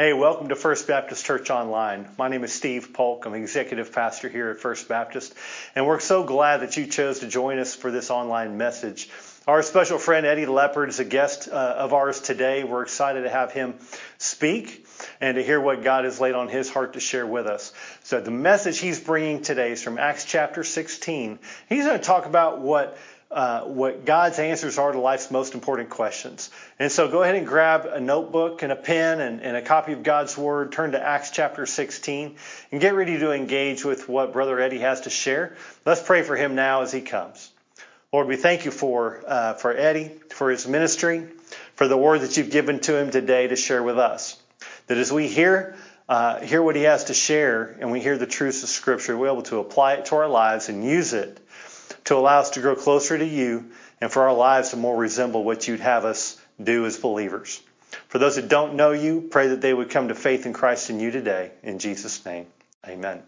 Hey, welcome to First Baptist Church Online. My name is Steve Polk. I'm executive pastor here at First Baptist, and we're so glad that you chose to join us for this online message. Our special friend Eddie Leopard is a guest uh, of ours today. We're excited to have him speak and to hear what God has laid on his heart to share with us. So the message he's bringing today is from Acts chapter 16. He's going to talk about what uh, what God's answers are to life's most important questions. And so go ahead and grab a notebook and a pen and, and, a copy of God's Word. Turn to Acts chapter 16 and get ready to engage with what Brother Eddie has to share. Let's pray for him now as he comes. Lord, we thank you for, uh, for Eddie, for his ministry, for the word that you've given to him today to share with us. That as we hear, uh, hear what he has to share and we hear the truths of Scripture, we're able to apply it to our lives and use it to allow us to grow closer to you and for our lives to more resemble what you'd have us do as believers. For those that don't know you, pray that they would come to faith in Christ in you today. In Jesus' name, amen.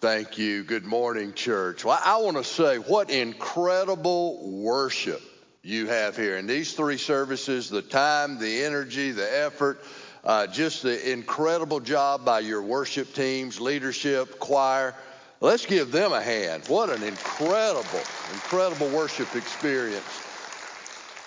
Thank you. Good morning, church. Well, I want to say what incredible worship you have here. In these three services, the time, the energy, the effort, uh, just the incredible job by your worship teams, leadership, choir. Let's give them a hand. What an incredible, incredible worship experience.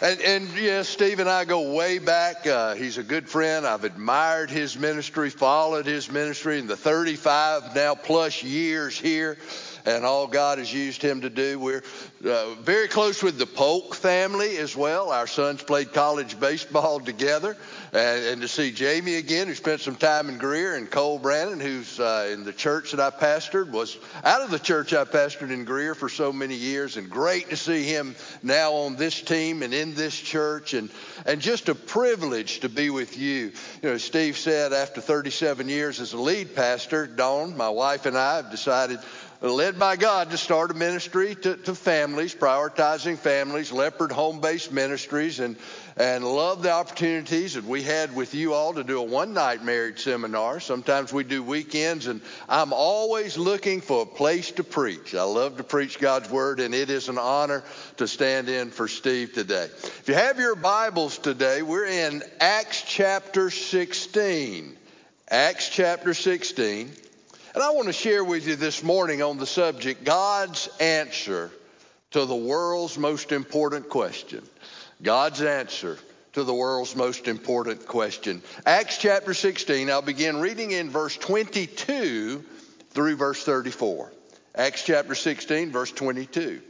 And, and yes, Steve and I go way back. Uh, he's a good friend. I've admired his ministry, followed his ministry in the 35 now plus years here and all God has used him to do. We're uh, very close with the Polk family as well. Our sons played college baseball together. And, and to see Jamie again, who spent some time in Greer, and Cole Brandon, who's uh, in the church that I pastored, was out of the church I pastored in Greer for so many years. And great to see him now on this team and in this church. And, and just a privilege to be with you. You know, Steve said after 37 years as a lead pastor, Dawn, my wife, and I have decided led by God to start a ministry to, to families, prioritizing families, Leopard home based ministries, and, and love the opportunities that we had with you all to do a one night marriage seminar. Sometimes we do weekends, and I'm always looking for a place to preach. I love to preach God's word, and it is an honor to stand in for Steve today. If you have your Bibles today, we're in Acts chapter 16. Acts chapter 16. And I want to share with you this morning on the subject God's answer to the world's most important question. God's answer to the world's most important question. Acts chapter 16, I'll begin reading in verse 22 through verse 34. Acts chapter 16, verse 22.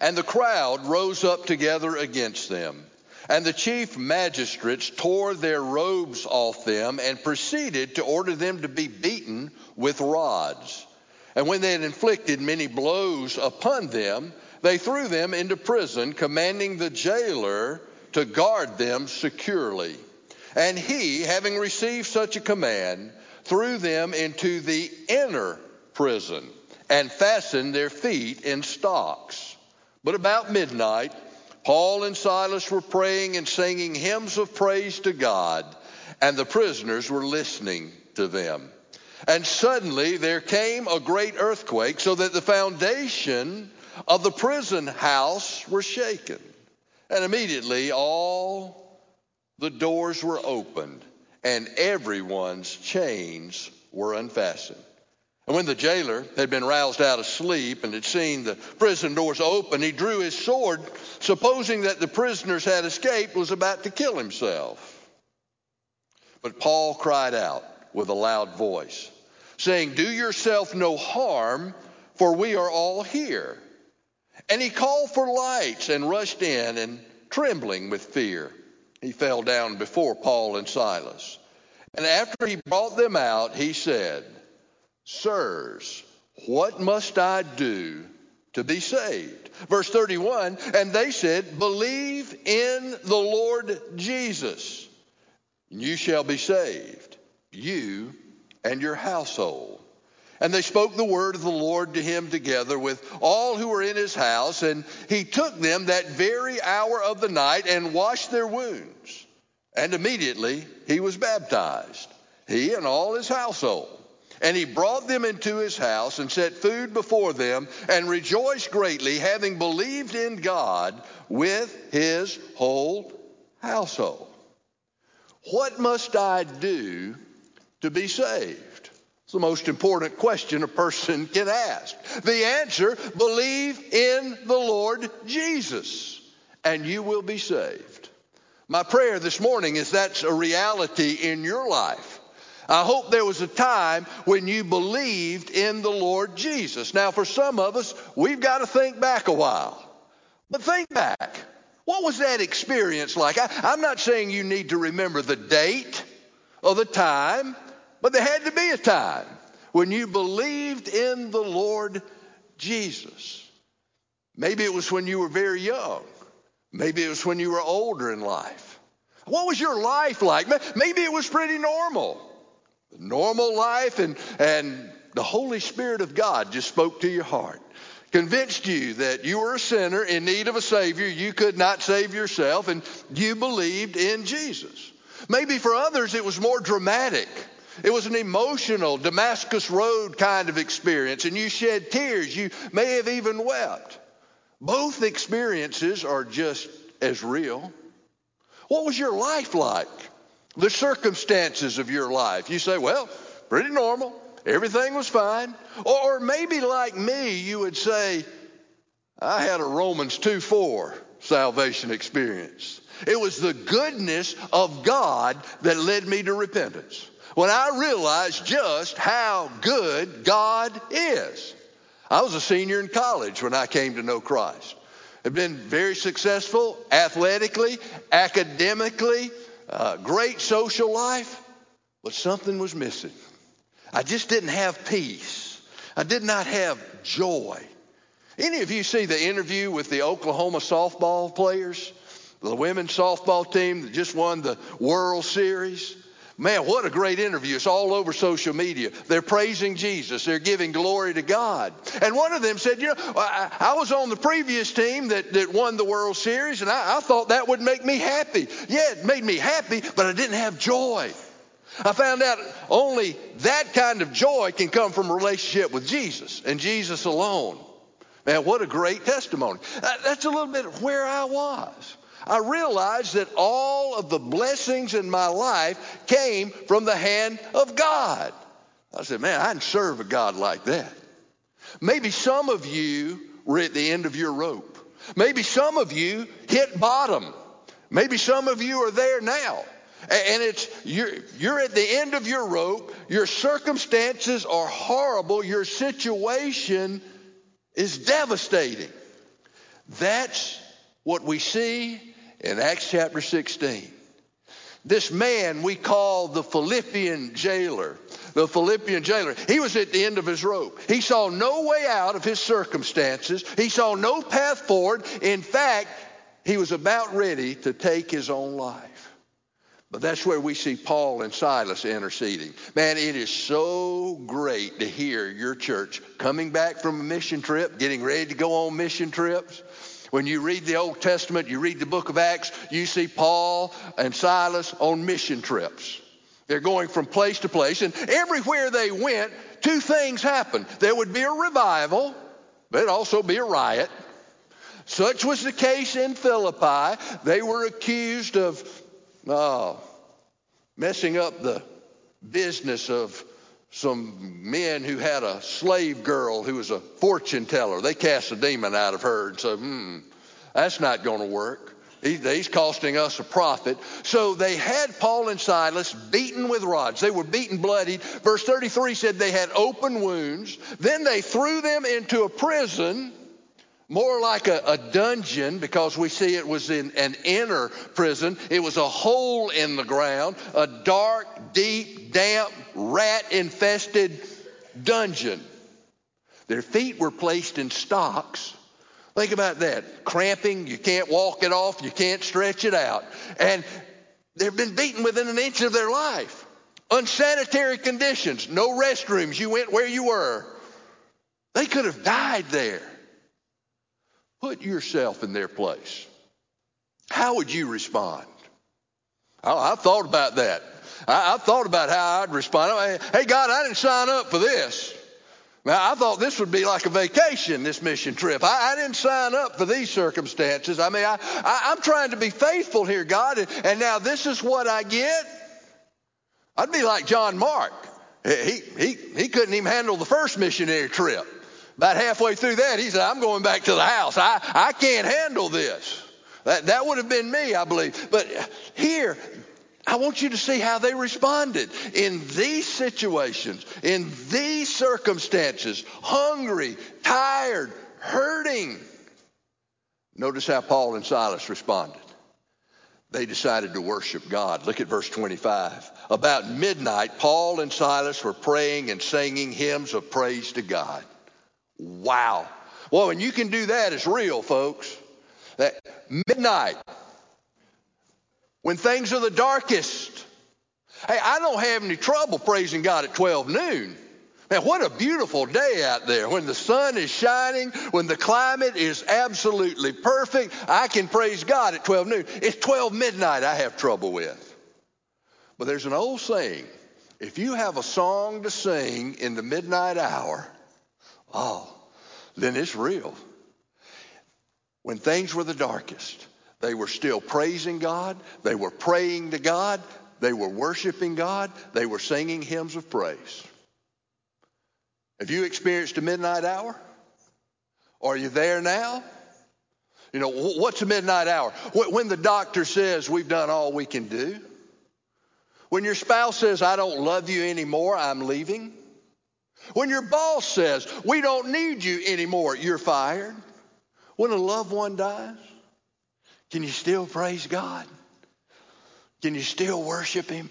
And the crowd rose up together against them and the chief magistrates tore their robes off them and proceeded to order them to be beaten with rods. And when they had inflicted many blows upon them, they threw them into prison, commanding the jailer to guard them securely. And he, having received such a command, threw them into the inner prison and fastened their feet in stocks. But about midnight, Paul and Silas were praying and singing hymns of praise to God, and the prisoners were listening to them. And suddenly there came a great earthquake, so that the foundation of the prison house were shaken. And immediately all the doors were opened, and everyone's chains were unfastened. And when the jailer had been roused out of sleep and had seen the prison doors open, he drew his sword, supposing that the prisoners had escaped, was about to kill himself. But Paul cried out with a loud voice, saying, Do yourself no harm, for we are all here. And he called for lights and rushed in, and trembling with fear, he fell down before Paul and Silas. And after he brought them out, he said, Sirs, what must I do to be saved? Verse 31 And they said, Believe in the Lord Jesus, and you shall be saved, you and your household. And they spoke the word of the Lord to him together with all who were in his house. And he took them that very hour of the night and washed their wounds. And immediately he was baptized, he and all his household. And he brought them into his house and set food before them and rejoiced greatly, having believed in God with his whole household. What must I do to be saved? It's the most important question a person can ask. The answer believe in the Lord Jesus, and you will be saved. My prayer this morning is that's a reality in your life. I hope there was a time when you believed in the Lord Jesus. Now, for some of us, we've got to think back a while. But think back. What was that experience like? I, am not saying you need to remember the date or the time, but there had to be a time when you believed in the Lord Jesus. Maybe it was when you were very young. Maybe it was when you were older in life. What was your life like? Maybe it was pretty normal. Normal life and, and the Holy Spirit of God just spoke to your heart convinced you that you were a sinner in need of a Savior, you could not save yourself, and you believed in Jesus. Maybe for others it was more dramatic. It was an emotional Damascus Road kind of experience, and you shed tears. You may have even wept. Both experiences are just as real. What was your life like? The circumstances of your life. You say, well, pretty normal. Everything was fine. Or maybe like me, you would say, I had a Romans 2 4 salvation experience. It was the goodness of God that led me to repentance. When I realized just how good God is. I was a senior in college when I came to know Christ. I've been very successful athletically, academically, uh, great social life, but something was missing. I just didn't have peace. I did not have joy. Any of you see the interview with the Oklahoma softball players? The women's softball team that just won the World Series? Man, what a great interview. It's all over social media. They're praising Jesus. They're giving glory to God. And one of them said, You know, I, I was on the previous team that, that won the World Series, and I, I thought that would make me happy. Yeah, it made me happy, but I didn't have joy. I found out only that kind of joy can come from a relationship with Jesus and Jesus alone. Man, what a great testimony. Uh, that's a little bit of where I was. I realized that all of the blessings in my life came from the hand of God. I said, man, I can serve a God like that. Maybe some of you were at the end of your rope. Maybe some of you hit bottom. Maybe some of you are there now. And it's you're, you're at the end of your rope. Your circumstances are horrible. Your situation is devastating. That's what we see in Acts chapter 16. This man we call the Philippian jailer. The Philippian jailer. He was at the end of his rope. He saw no way out of his circumstances. He saw no path forward. In fact, he was about ready to take his own life. But that's where we see Paul and Silas interceding. Man, it is so great to hear your church coming back from a mission trip, getting ready to go on mission trips. When you read the Old Testament, you read the book of Acts, you see Paul and Silas on mission trips. They're going from place to place, and everywhere they went, two things happened. There would be a revival, but it'd also be a riot. Such was the case in Philippi. They were accused of uh, messing up the business of some men who had a slave girl who was a fortune teller. They cast a demon out of her and said, hmm, that's not going to work. He, he's costing us a profit. So they had Paul and Silas beaten with rods. They were beaten bloodied. Verse 33 said they had open wounds. Then they threw them into a prison more like a, a, dungeon because we see it was in an inner prison. It was a hole in the ground, a dark, deep, damp, rat infested dungeon. Their feet were placed in stocks. Think about that. Cramping, you can't walk it off, you can't stretch it out. And they've been beaten within an inch of their life. Unsanitary conditions, no restrooms, you went where you were. They could have died there. Put yourself in their place. How would you respond? I, have thought about that. I, have thought about how I'd respond. Hey, God, I didn't sign up for this. Now, I thought this would be like a vacation, this mission trip. I, I didn't sign up for these circumstances. I mean, I, am trying to be faithful here, God, and, and now this is what I get. I'd be like John Mark. He, he, he couldn't even handle the first missionary trip. About halfway through that, he said, I'm going back to the house. I, I can't handle this. That, that would have been me, I believe. But here, I want you to see how they responded in these situations, in these circumstances, hungry, tired, hurting. Notice how Paul and Silas responded. They decided to worship God. Look at verse 25. About midnight, Paul and Silas were praying and singing hymns of praise to God. Wow. Well, when you can do that, it's real, folks. That midnight, when things are the darkest. Hey, I don't have any trouble praising God at 12 noon. Man, what a beautiful day out there when the sun is shining, when the climate is absolutely perfect. I can praise God at 12 noon. It's 12 midnight I have trouble with. But there's an old saying if you have a song to sing in the midnight hour, oh, then it's real. When things were the darkest, they were still praising God. They were praying to God. They were worshiping God. They were singing hymns of praise. Have you experienced a midnight hour? Are you there now? You know, what's a midnight hour? When the doctor says we've done all we can do. When your spouse says, I don't love you anymore, I'm leaving. When your boss says, we don't need you anymore, you're fired. When a loved one dies, can you still praise God? Can you still worship Him?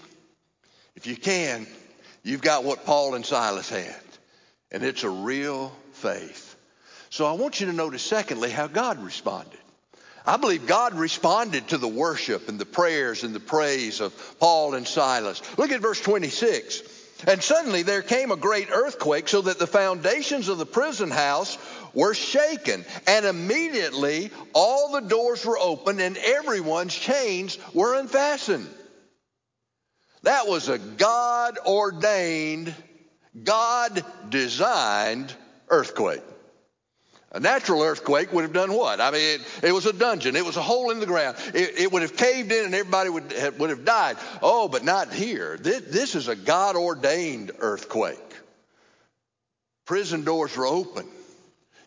If you can, you've got what Paul and Silas had, and it's a real faith. So I want you to notice, secondly, how God responded. I believe God responded to the worship and the prayers and the praise of Paul and Silas. Look at verse 26. And suddenly there came a great earthquake so that the foundations of the prison house were shaken. And immediately all the doors were opened and everyone's chains were unfastened. That was a God ordained, God designed earthquake. A natural earthquake would have done what? I mean, it, it, was a dungeon. It was a hole in the ground. It, it would have caved in and everybody would have, would have died. Oh, but not here. This, this is a God ordained earthquake. Prison doors were open.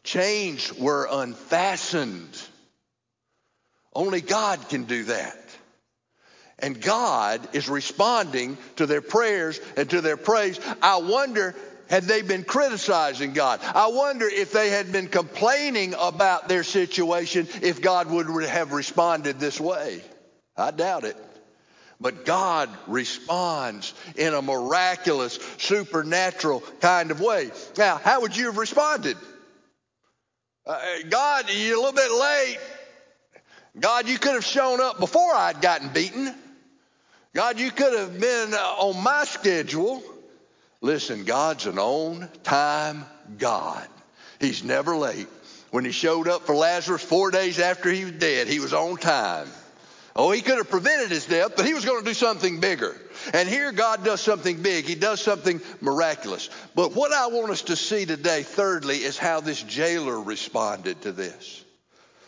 Chains were unfastened. Only God can do that. And God is responding to their prayers and to their praise. I wonder had they been criticizing God? I wonder if they had been complaining about their situation, if God would have responded this way. I doubt it. But God responds in a miraculous, supernatural kind of way. Now, how would you have responded? Uh, God, you're a little bit late. God, you could have shown up before I'd gotten beaten. God, you could have been uh, on my schedule. Listen, God's an on time God. He's never late. When he showed up for Lazarus four days after he was dead, he was on time. Oh, he could have prevented his death, but he was going to do something bigger. And here God does something big. He does something miraculous. But what I want us to see today, thirdly, is how this jailer responded to this.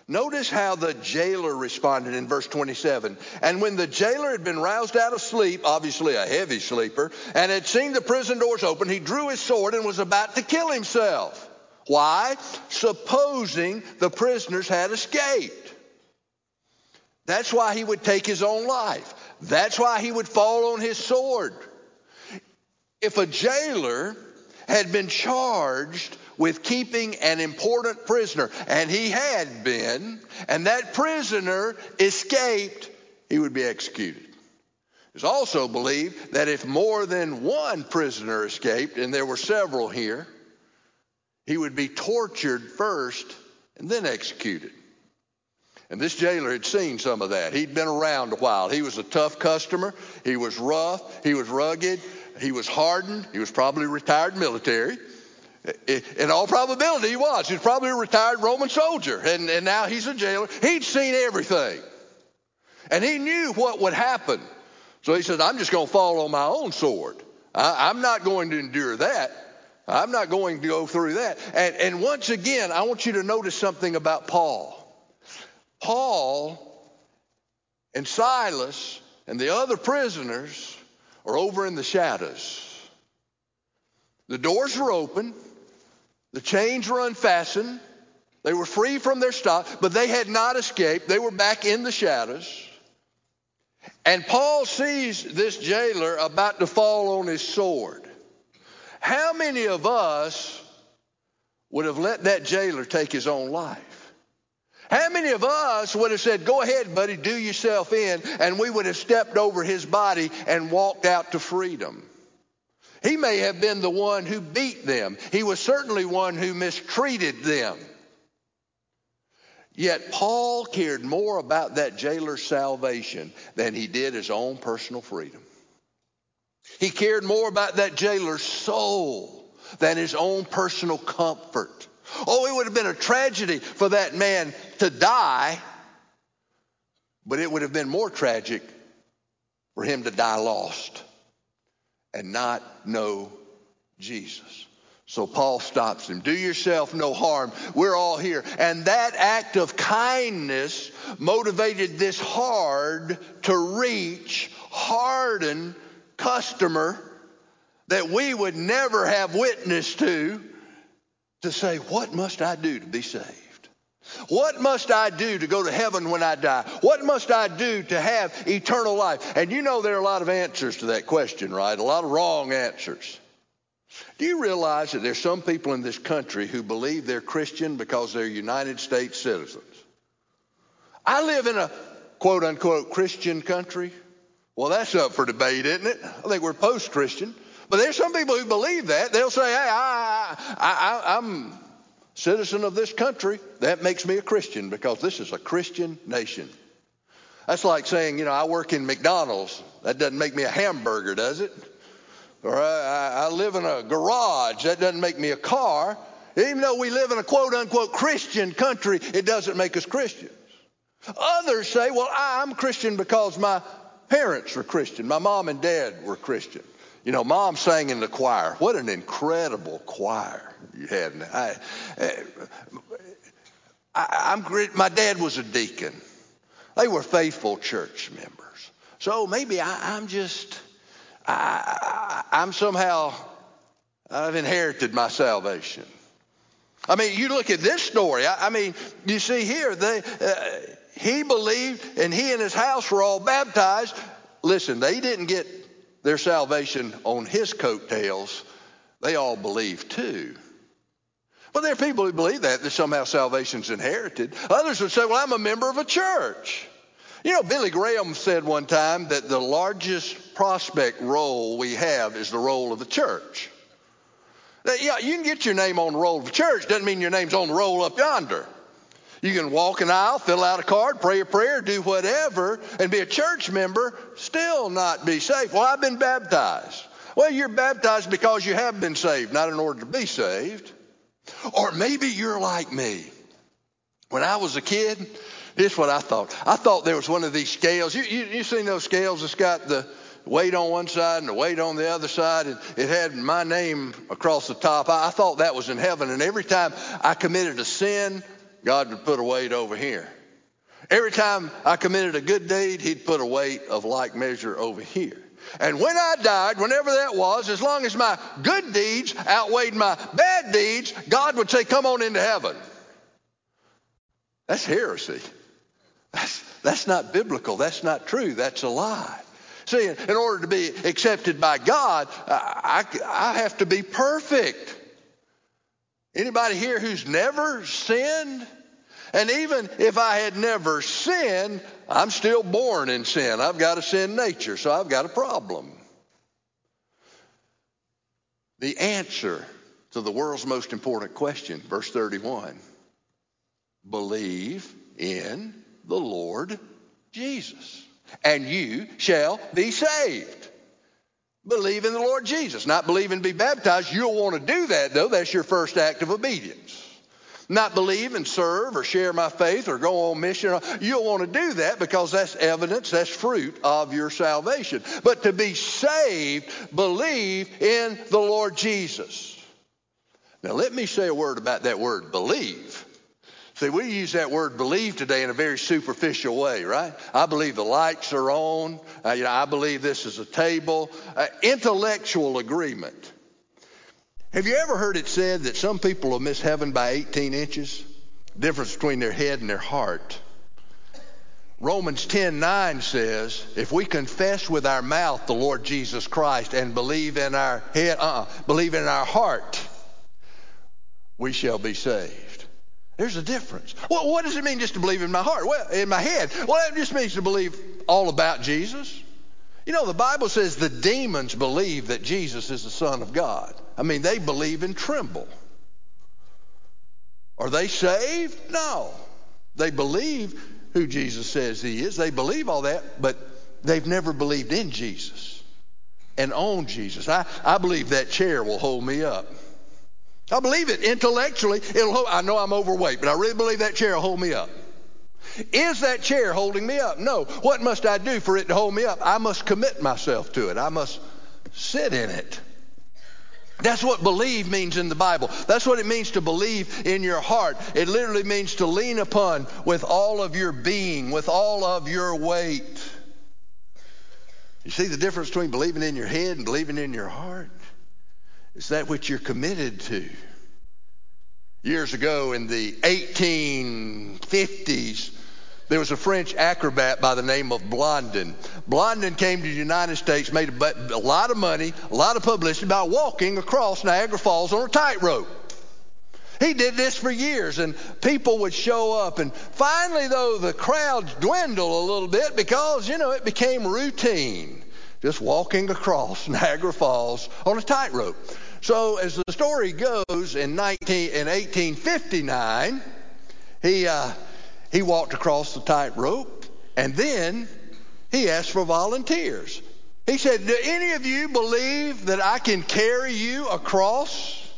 Notice how the jailer responded in verse 27. And when the jailer had been roused out of sleep, obviously a heavy sleeper, and had seen the prison doors open, he drew his sword and was about to kill himself. Why? Supposing the prisoners had escaped. That's why he would take his own life. That's why he would fall on his sword. If a jailer had been charged with keeping an important prisoner, and he had been, and that prisoner escaped, he would be executed. It's also believed that if more than one prisoner escaped, and there were several here, he would be tortured first and then executed. And this jailer had seen some of that. He'd been around a while. He was a tough customer. He was rough. He was rugged. He was hardened. He was probably retired military. In all probability, he was. He was probably a retired Roman soldier, and, and now he's a jailer. He'd seen everything, and he knew what would happen. So he said, I'm just going to fall on my own sword. I, I'm not going to endure that. I'm not going to go through that. And, and once again, I want you to notice something about Paul. Paul and Silas and the other prisoners are over in the shadows. The doors were open, the chains were unfastened, they were free from their stock, but they had not escaped. They were back in the shadows. And Paul sees this jailer about to fall on his sword. How many of us would have let that jailer take his own life? How many of us would have said, Go ahead, buddy, do yourself in, and we would have stepped over his body and walked out to freedom? He may have been the one who beat them. He was certainly one who mistreated them. Yet Paul cared more about that jailer's salvation than he did his own personal freedom. He cared more about that jailer's soul than his own personal comfort. Oh, it would have been a tragedy for that man to die, but it would have been more tragic for him to die lost and not know Jesus. So Paul stops him. Do yourself no harm. We're all here. And that act of kindness motivated this hard to reach, hardened customer that we would never have witness to to say, What must I do to be saved? What must I do to go to heaven when I die? What must I do to have eternal life? And you know there are a lot of answers to that question, right? A lot of wrong answers. Do you realize that there's some people in this country who believe they're Christian because they're United States citizens? I live in a quote unquote Christian country. Well, that's up for debate, isn't it? I think we're post Christian. But there's some people who believe that. They'll say, hey, I, I, I, I'm citizen of this country. That makes me a Christian because this is a Christian nation. That's like saying, you know, I work in McDonald's. That doesn't make me a hamburger, does it? Or I, I live in a garage. That doesn't make me a car. Even though we live in a quote unquote Christian country, it doesn't make us Christians. Others say, well, I'm Christian because my parents were Christian. My mom and dad were Christian. You know, mom sang in the choir. What an incredible choir you had. I, I, am my dad was a deacon. They were faithful church members. So maybe I, am just, I, I'm somehow, I've inherited my salvation. I mean, you look at this story. I, I mean, you see here, they, uh, he believed and he and his house were all baptized. Listen, they didn't get their salvation on his coattails, they all believe too. But there are people who believe that, that somehow salvation's inherited. Others would say, well, I'm a member of a church. You know, Billy Graham said one time that the largest prospect roll we have is the roll of the church. That, yeah, you can get your name on the roll of the church, doesn't mean your name's on the roll up yonder. You can walk an aisle, fill out a card, pray a prayer, do whatever, and be a church member, still not be saved. Well, I've been baptized. Well, you're baptized because you have been saved, not in order to be saved. Or maybe you're like me. When I was a kid, this is what I thought. I thought there was one of these scales. You, you, you seen those scales that's got the weight on one side and the weight on the other side, and it had my name across the top. I, I thought that was in heaven, and every time I committed a sin, God would put a weight over here. Every time I committed a good deed, He'd put a weight of like measure over here. And when I died, whenever that was, as long as my good deeds outweighed my bad deeds, God would say, Come on into heaven. That's heresy. That's, that's not biblical. That's not true. That's a lie. See, in order to be accepted by God, I, I, I have to be perfect. Anybody here who's never sinned? And even if I had never sinned, I'm still born in sin. I've got a sin nature, so I've got a problem. The answer to the world's most important question, verse 31 believe in the Lord Jesus, and you shall be saved. Believe in the Lord Jesus, not believe and be baptized. You'll want to do that, though. That's your first act of obedience not believe and serve or share my faith or go on mission. You'll want to do that because that's evidence, that's fruit of your salvation. But to be saved, believe in the Lord Jesus. Now, let me say a word about that word, believe. See, we use that word believe today in a very superficial way, right? I believe the lights are on. Uh, you know, I believe this is a table. Uh, intellectual agreement. Have you ever heard it said that some people will miss heaven by 18 inches? Difference between their head and their heart. Romans 10:9 says, if we confess with our mouth the Lord Jesus Christ and believe in our head, uh, believe in our heart, we shall be saved. There's a difference. Well, what does it mean just to believe in my heart? Well, in my head. Well, it just means to believe all about Jesus. You know, the Bible says the demons believe that Jesus is the Son of God. I mean, they believe and tremble. Are they saved? No. They believe who Jesus says he is. They believe all that, but they've never believed in Jesus and on Jesus. I, I believe that chair will hold me up. I believe it intellectually. It'll hold, I know I'm overweight, but I really believe that chair will hold me up. Is that chair holding me up? No. What must I do for it to hold me up? I must commit myself to it. I must sit in it. That's what believe means in the Bible. That's what it means to believe in your heart. It literally means to lean upon with all of your being, with all of your weight. You see the difference between believing in your head and believing in your heart? It's that which you're committed to. Years ago in the 1850s, there was a French acrobat by the name of Blondin. Blondin came to the United States, made a, a lot of money, a lot of publicity by walking across Niagara Falls on a tightrope. He did this for years, and people would show up. And finally, though, the crowds dwindled a little bit because, you know, it became routine just walking across Niagara Falls on a tightrope. So, as the story goes, in, 19, in 1859, he, uh, he walked across the tightrope and then he asked for volunteers. He said, Do any of you believe that I can carry you across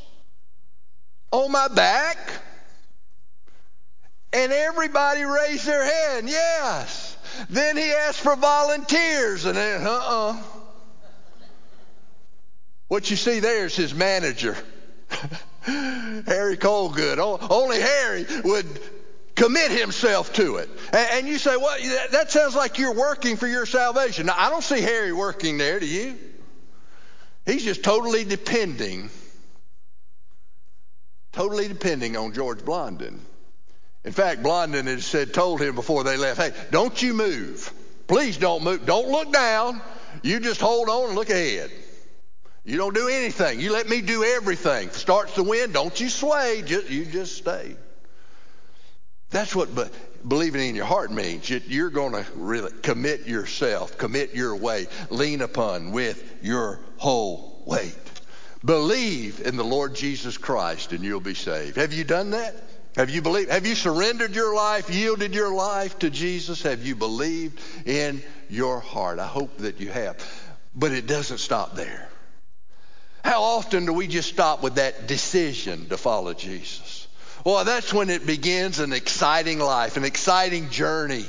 on my back? And everybody raised their hand, yes. Then he asked for volunteers, and then, uh uh-uh. uh. What you see there is his manager, Harry Colcord. Only Harry would commit himself to it. And, you say, well, that sounds like you're working for your salvation. Now, I don't see Harry working there, do you? He's just totally depending, totally depending on George Blondin. In fact, Blondin had said, told him before they left, hey, don't you move. Please don't move. Don't look down. You just hold on and look ahead. You don't do anything. You let me do everything. If starts to wind, don't you sway. Just, you just stay. That's what be, believing in your heart means. You're going to really commit yourself, commit your way, lean upon with your whole weight. Believe in the Lord Jesus Christ and you'll be saved. Have you done that? Have you believed? Have you surrendered your life, yielded your life to Jesus? Have you believed in your heart? I hope that you have. But it doesn't stop there. How often do we just stop with that decision to follow Jesus? Well, that's when it begins an exciting life, an exciting journey.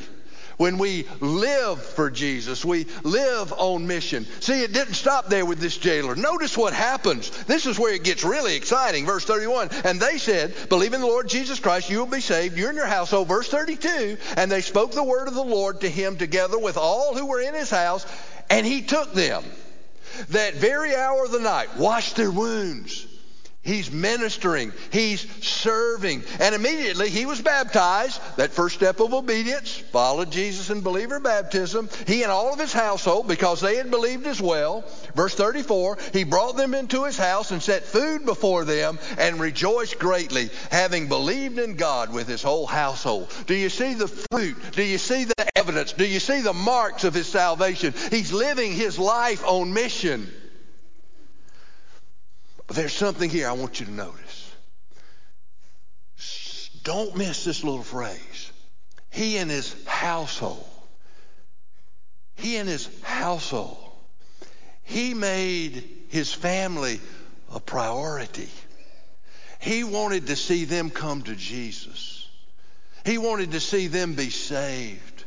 When we live for Jesus, we live on mission. See, it didn't stop there with this jailer. Notice what happens. This is where it gets really exciting. Verse 31. And they said, Believe in the Lord Jesus Christ, you will be saved, you and your household. Verse 32. And they spoke the word of the Lord to him together with all who were in his house, and he took them that very hour of the night, washed their wounds He's ministering. He's serving. And immediately he was baptized. That first step of obedience, followed Jesus in believer baptism. He and all of his household, because they had believed as well. Verse 34, he brought them into his house and set food before them and rejoiced greatly, having believed in God with his whole household. Do you see the fruit? Do you see the evidence? Do you see the marks of his salvation? He's living his life on mission. But there's something here I want you to notice. Don't miss this little phrase. He and his household. He and his household. He made his family a priority. He wanted to see them come to Jesus. He wanted to see them be saved.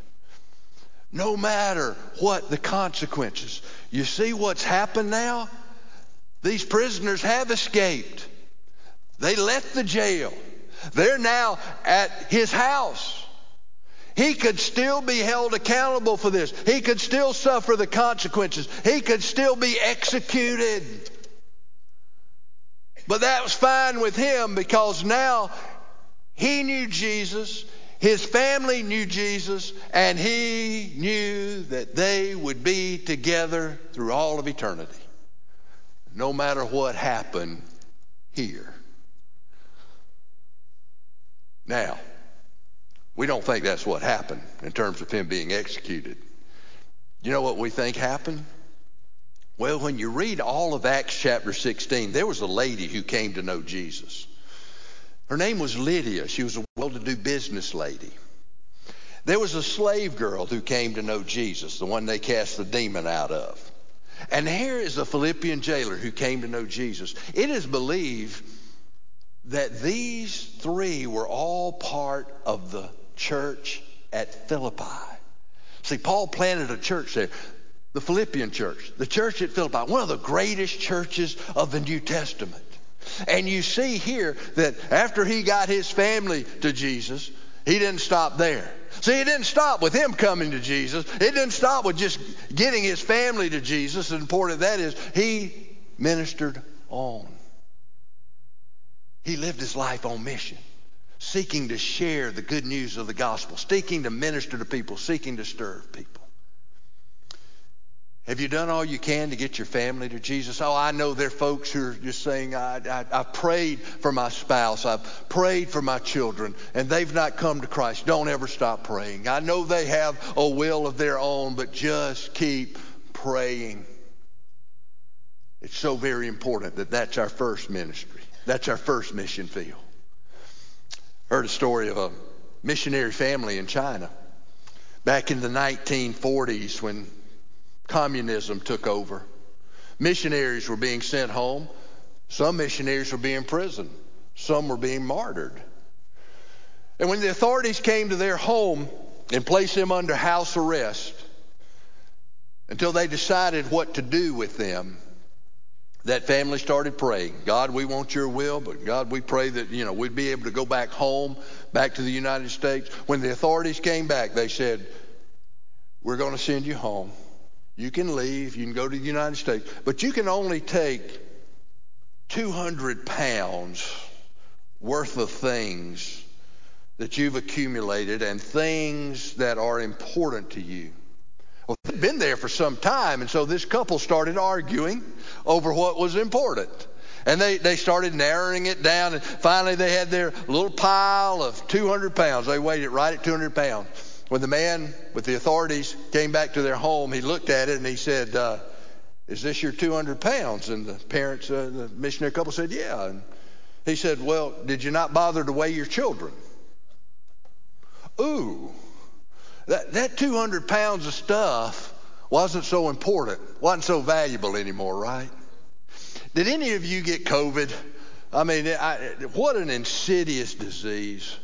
No matter what the consequences. You see what's happened now? These prisoners have escaped. They left the jail. They're now at his house. He could still be held accountable for this. He could still suffer the consequences. He could still be executed. But that was fine with him because now he knew Jesus, his family knew Jesus, and he knew that they would be together through all of eternity, no matter what happened here. Now, we don't think that's what happened in terms of him being executed. You know what we think happened? Well, when you read all of Acts chapter 16, there was a lady who came to know Jesus. Her name was Lydia. She was a well to do business lady. There was a slave girl who came to know Jesus, the one they cast the demon out of. And here is a Philippian jailer who came to know Jesus. It is believed that these three were all part of the church at Philippi. See, Paul planted a church there, the Philippian church, the church at Philippi, one of the greatest churches of the New Testament. And you see here that after he got his family to Jesus, he didn't stop there. See, it didn't stop with him coming to Jesus. It didn't stop with just getting his family to Jesus. And important that is, he ministered on. He lived his life on mission seeking to share the good news of the gospel, seeking to minister to people, seeking to stir people. Have you done all you can to get your family to Jesus? Oh, I know there are folks who are just saying, I, I, I prayed for my spouse, I've prayed for my children, and they've not come to Christ. Don't ever stop praying. I know they have a will of their own, but just keep praying. It's so very important that that's our first ministry. That's our first mission field. Heard a story of a missionary family in China back in the 1940s when communism took over. Missionaries were being sent home. Some missionaries were being imprisoned. Some were being martyred. And when the authorities came to their home and placed them under house arrest until they decided what to do with them, that family started praying, God, we want your will, but God, we pray that, you know, we'd be able to go back home, back to the United States. When the authorities came back, they said, we're going to send you home. You can leave, you can go to the United States, but you can only take 200 pounds worth of things that you've accumulated and things that are important to you. Well, they'd been there for some time, and so this couple started arguing over what was important. And they, they started narrowing it down, and finally they had their little pile of 200 pounds. They weighed it right at 200 pounds. When the man with the authorities came back to their home, he looked at it and he said, uh, Is this your 200 pounds? And the parents, uh, the missionary couple said, Yeah. And he said, Well, did you not bother to weigh your children? Ooh, that, that 200 pounds of stuff wasn't so important, wasn't so valuable anymore, right? Did any of you get COVID? I mean, I, what an insidious disease.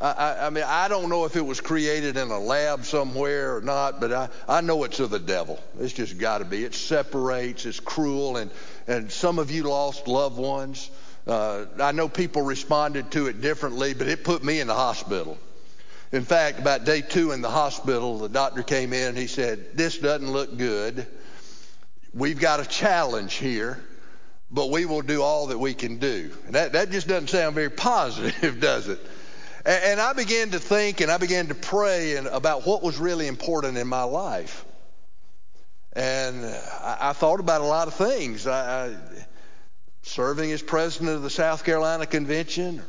I, I, mean, I don't know if it was created in a lab somewhere or not, but I, I know it's of the devil. It's just got to be. It separates, it's cruel, and, and some of you lost loved ones. Uh, I know people responded to it differently, but it put me in the hospital. In fact, about day two in the hospital, the doctor came in and he said, This doesn't look good. We've got a challenge here, but we will do all that we can do. And that, that just doesn't sound very positive, does it? And, I began to think and I began to pray about what was really important in my life. And I, thought about a lot of things. I, I, serving as president of the South Carolina Convention,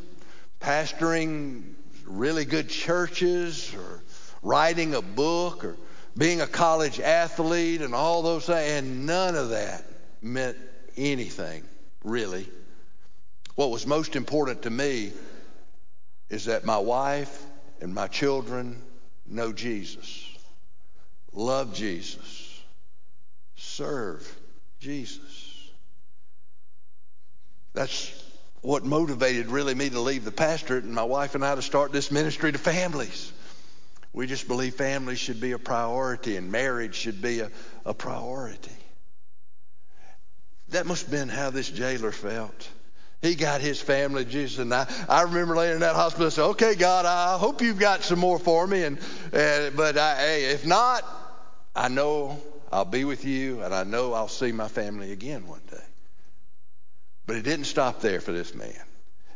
pastoring really good churches or writing a book or being a college athlete and all those things. And none of that meant anything, really. What was most important to me is that my wife and my children know Jesus, love Jesus, serve Jesus. That's what motivated really me to leave the pastorate and my wife and I to start this ministry to families. We just believe families should be a priority and marriage should be a, a priority. That must have been how this jailer felt. He got his family, Jesus. And I, I remember laying in that hospital and said, okay, God, I hope you've got some more for me. And, and but I, hey, if not, I know I'll be with you and I know I'll see my family again one day. But it didn't stop there for this man.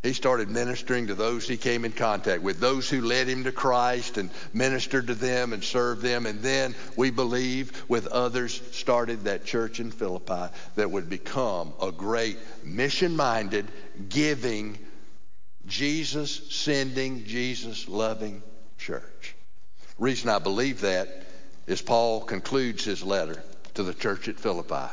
He started ministering to those he came in contact with, those who led him to Christ and ministered to them and served them. And then we believe with others started that church in Philippi that would become a great mission minded, giving, Jesus sending, Jesus loving church. Reason I believe that is Paul concludes his letter to the church at Philippi.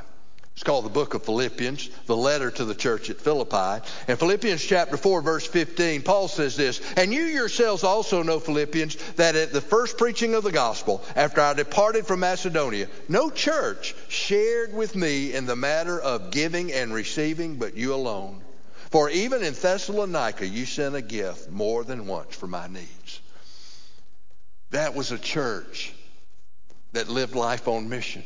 It's called the book of Philippians, the letter to the church at Philippi. In Philippians chapter 4, verse 15, Paul says this, And you yourselves also know, Philippians, that at the first preaching of the gospel, after I departed from Macedonia, no church shared with me in the matter of giving and receiving, but you alone. For even in Thessalonica, you sent a gift more than once for my needs. That was a church that lived life on mission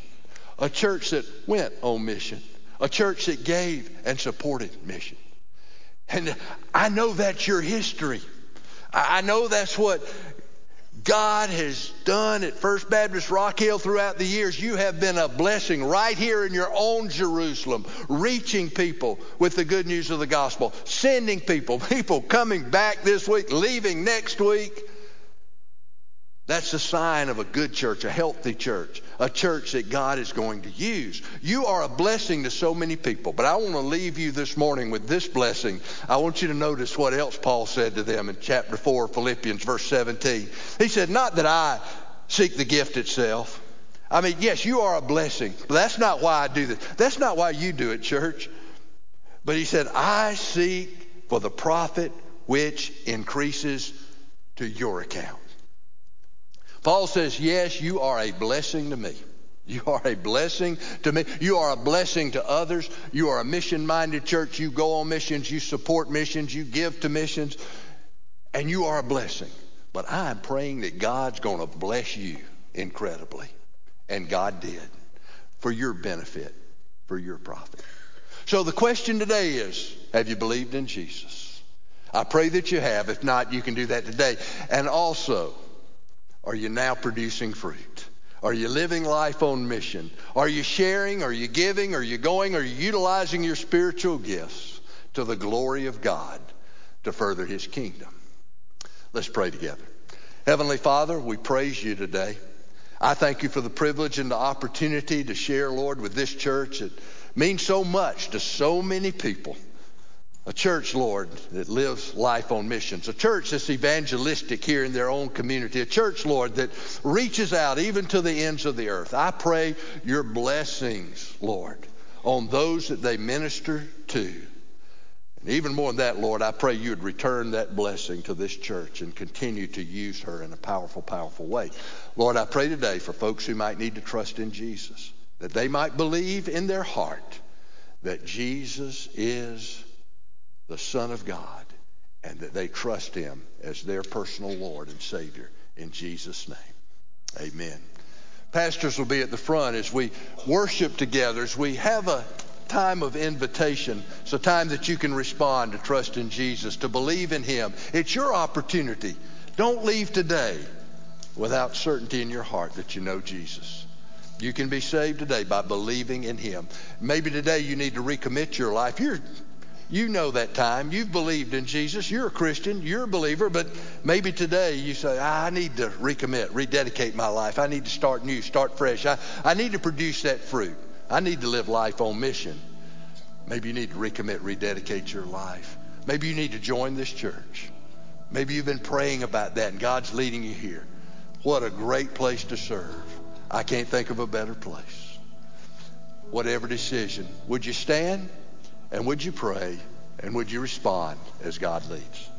a church that went on mission, a church that gave and supported mission. And I know that's your history. I know that's what God has done at First Baptist Rock Hill throughout the years. You have been a blessing right here in your own Jerusalem, reaching people with the good news of the gospel, sending people, people coming back this week, leaving next week. That's a sign of a good church, a healthy church, a church that God is going to use. You are a blessing to so many people, but I want to leave you this morning with this blessing. I want you to notice what else Paul said to them in chapter 4, Philippians, verse 17. He said, Not that I seek the gift itself. I mean, yes, you are a blessing, but that's not why I do this. That's not why you do it, church. But he said, I seek for the profit which increases to your account. Paul says, Yes, you are a blessing to me. You are a blessing to me. You are a blessing to others. You are a mission minded church. You go on missions. You support missions. You give to missions. And you are a blessing. But I'm praying that God's going to bless you incredibly. And God did for your benefit, for your profit. So the question today is Have you believed in Jesus? I pray that you have. If not, you can do that today. And also, are you now producing fruit? Are you living life on mission? Are you sharing? Are you giving? Are you going? Are you utilizing your spiritual gifts to the glory of God to further his kingdom? Let's pray together. Heavenly Father, we praise you today. I thank you for the privilege and the opportunity to share, Lord, with this church. It means so much to so many people. A church, Lord, that lives life on missions. A church that's evangelistic here in their own community. A church, Lord, that reaches out even to the ends of the earth. I pray your blessings, Lord, on those that they minister to. And even more than that, Lord, I pray you would return that blessing to this church and continue to use her in a powerful, powerful way. Lord, I pray today for folks who might need to trust in Jesus, that they might believe in their heart that Jesus is the Son of God, and that they trust him as their personal Lord and Savior. In Jesus' name, amen. Pastors will be at the front as we worship together, as we have a time of invitation. It's a time that you can respond to trust in Jesus, to believe in him. It's your opportunity. Don't leave today without certainty in your heart that you know Jesus. You can be saved today by believing in him. Maybe today you need to recommit your life. You're you know that time. You've believed in Jesus. You're a Christian. You're a believer. But maybe today you say, ah, I need to recommit, rededicate my life. I need to start new, start fresh. I, I need to produce that fruit. I need to live life on mission. Maybe you need to recommit, rededicate your life. Maybe you need to join this church. Maybe you've been praying about that and God's leading you here. What a great place to serve. I can't think of a better place. Whatever decision, would you stand? And would you pray? And would you respond as God leads?